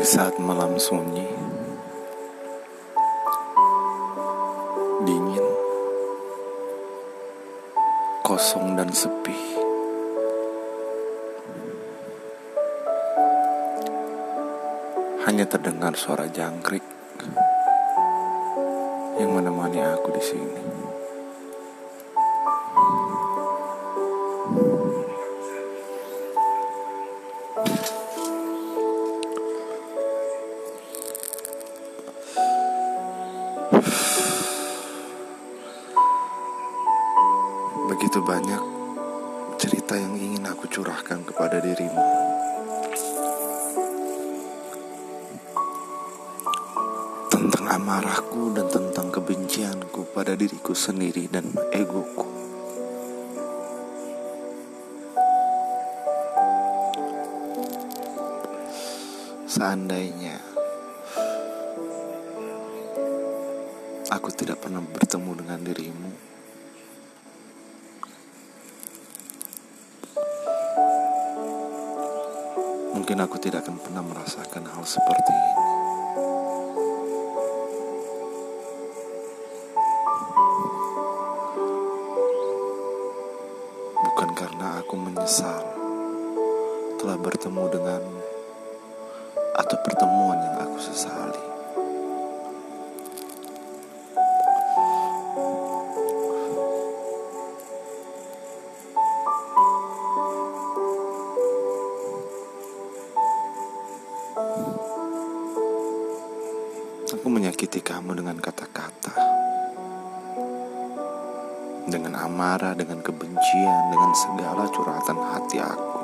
Di saat malam sunyi, dingin, kosong dan sepi. Hanya terdengar suara jangkrik yang menemani aku di sini. Tentang amarahku dan tentang kebencianku pada diriku sendiri dan egoku. Seandainya aku tidak pernah bertemu dengan dirimu, mungkin aku tidak akan pernah merasakan hal seperti ini. Menyesal telah bertemu denganmu atau pertemuan yang aku sesali. Amarah, dengan kebencian, dengan segala curhatan hati aku.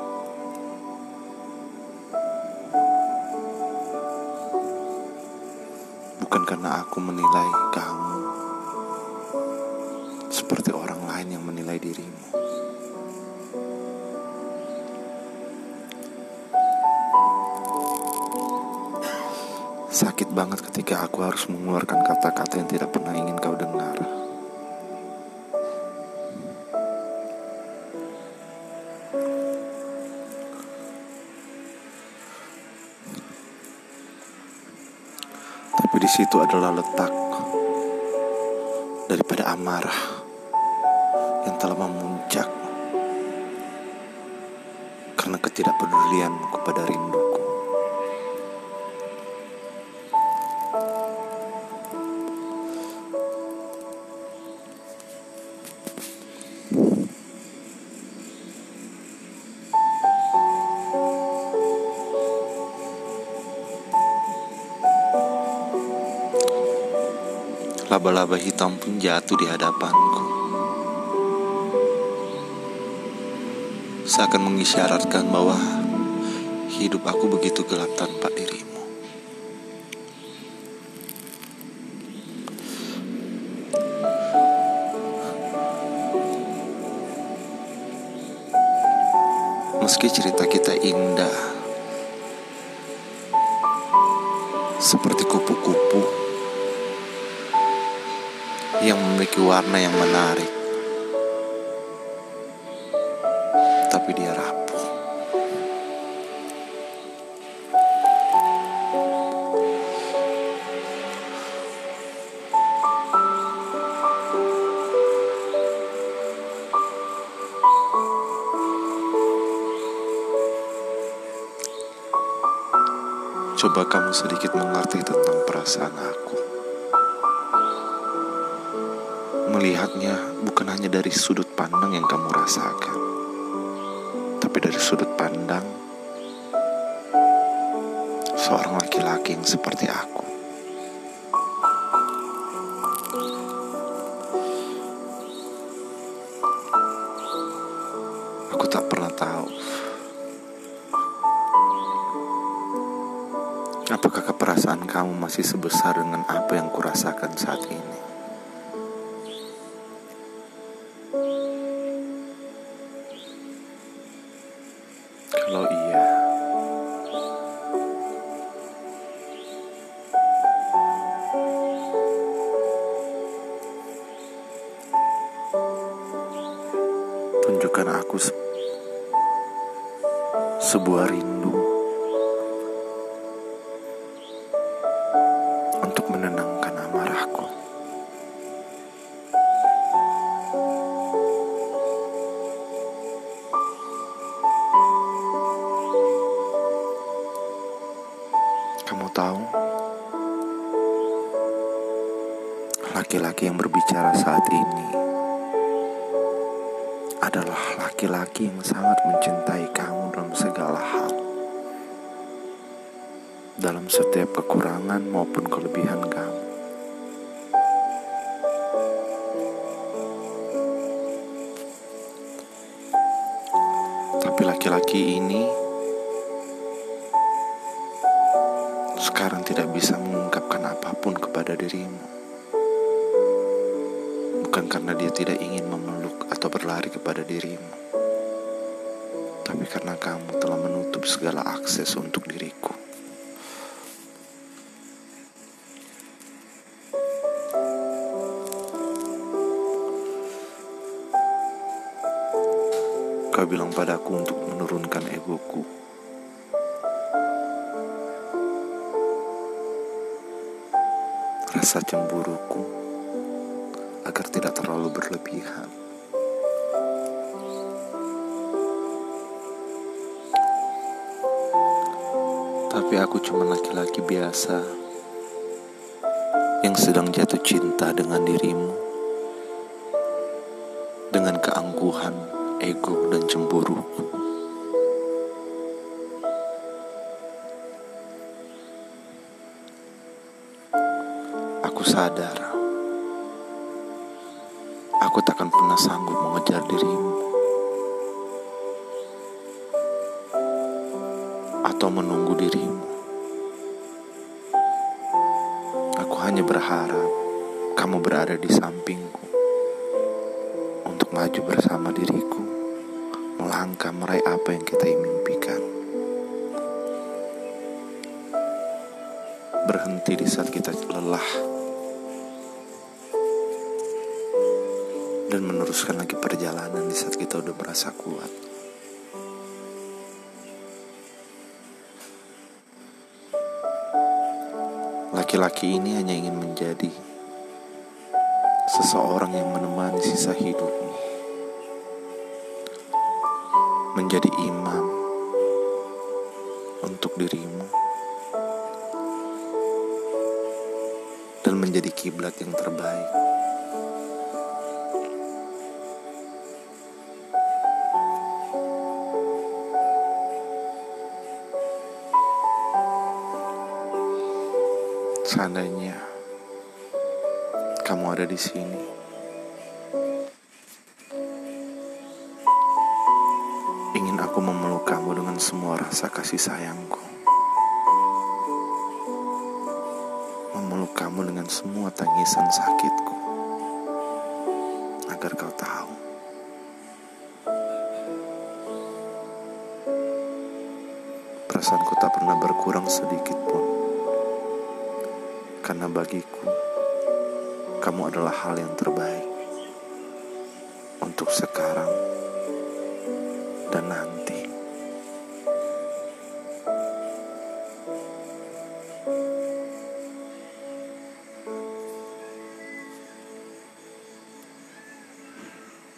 Bukan karena aku menilai kamu seperti orang lain yang menilai dirimu. Sakit banget ketika aku harus mengeluarkan kata-kata yang tidak pernah ingin kau dengar. Tapi di situ adalah letak daripada amarah yang telah memuncak karena ketidakpedulianmu kepada rinduku. Laba-laba hitam pun jatuh di hadapanku. Seakan mengisyaratkan bahwa hidup aku begitu gelap tanpa dirimu. Meski cerita kita indah, yang memiliki warna yang menarik. Tapi dia rapuh. Coba kamu sedikit mengerti tentang perasaan aku melihatnya bukan hanya dari sudut pandang yang kamu rasakan, tapi dari sudut pandang seorang laki-laki yang seperti aku. Aku tak pernah tahu apakah keperasaan kamu masih sebesar dengan apa yang kurasakan saat ini. Kalau iya, tunjukkan aku se- sebuah rindu tahu, laki-laki yang berbicara saat ini adalah laki-laki yang sangat mencintai kamu dalam segala hal. Dalam setiap kekurangan maupun kelebihan kamu. Tapi laki-laki ini tidak bisa mengungkapkan apa pun kepada dirimu. Bukan karena dia tidak ingin memeluk atau berlari kepada dirimu, tapi karena kamu telah menutup segala akses untuk diriku. Kau bilang padaku untuk menurunkan egoku. Rasa cemburuku agar tidak terlalu berlebihan. Tapi aku cuma laki-laki biasa yang sedang jatuh cinta dengan dirimu, dengan keangkuhan, ego, dan cemburuku. Sadar. Aku takkan pernah sanggup mengejar dirimu. Atau menunggu dirimu. Aku hanya berharap Kamu berada di sampingku Untuk maju bersama diriku Melangkah meraih apa yang kita impikan. Berhenti di saat kita lelah dan meneruskan lagi perjalanan di saat kita udah merasa kuat. Laki-laki ini hanya ingin menjadi seseorang yang menemani sisa hidupmu, menjadi imam untuk dirimu, dan menjadi kiblat yang terbaik. Seandainya kamu ada di sini, ingin aku memeluk kamu dengan semua rasa kasih sayangku, memeluk kamu dengan semua tangisan sakitku, agar kau tahu. Perasaanku tak pernah berkurang sedikit pun. Karena bagiku, kamu adalah hal yang terbaik untuk sekarang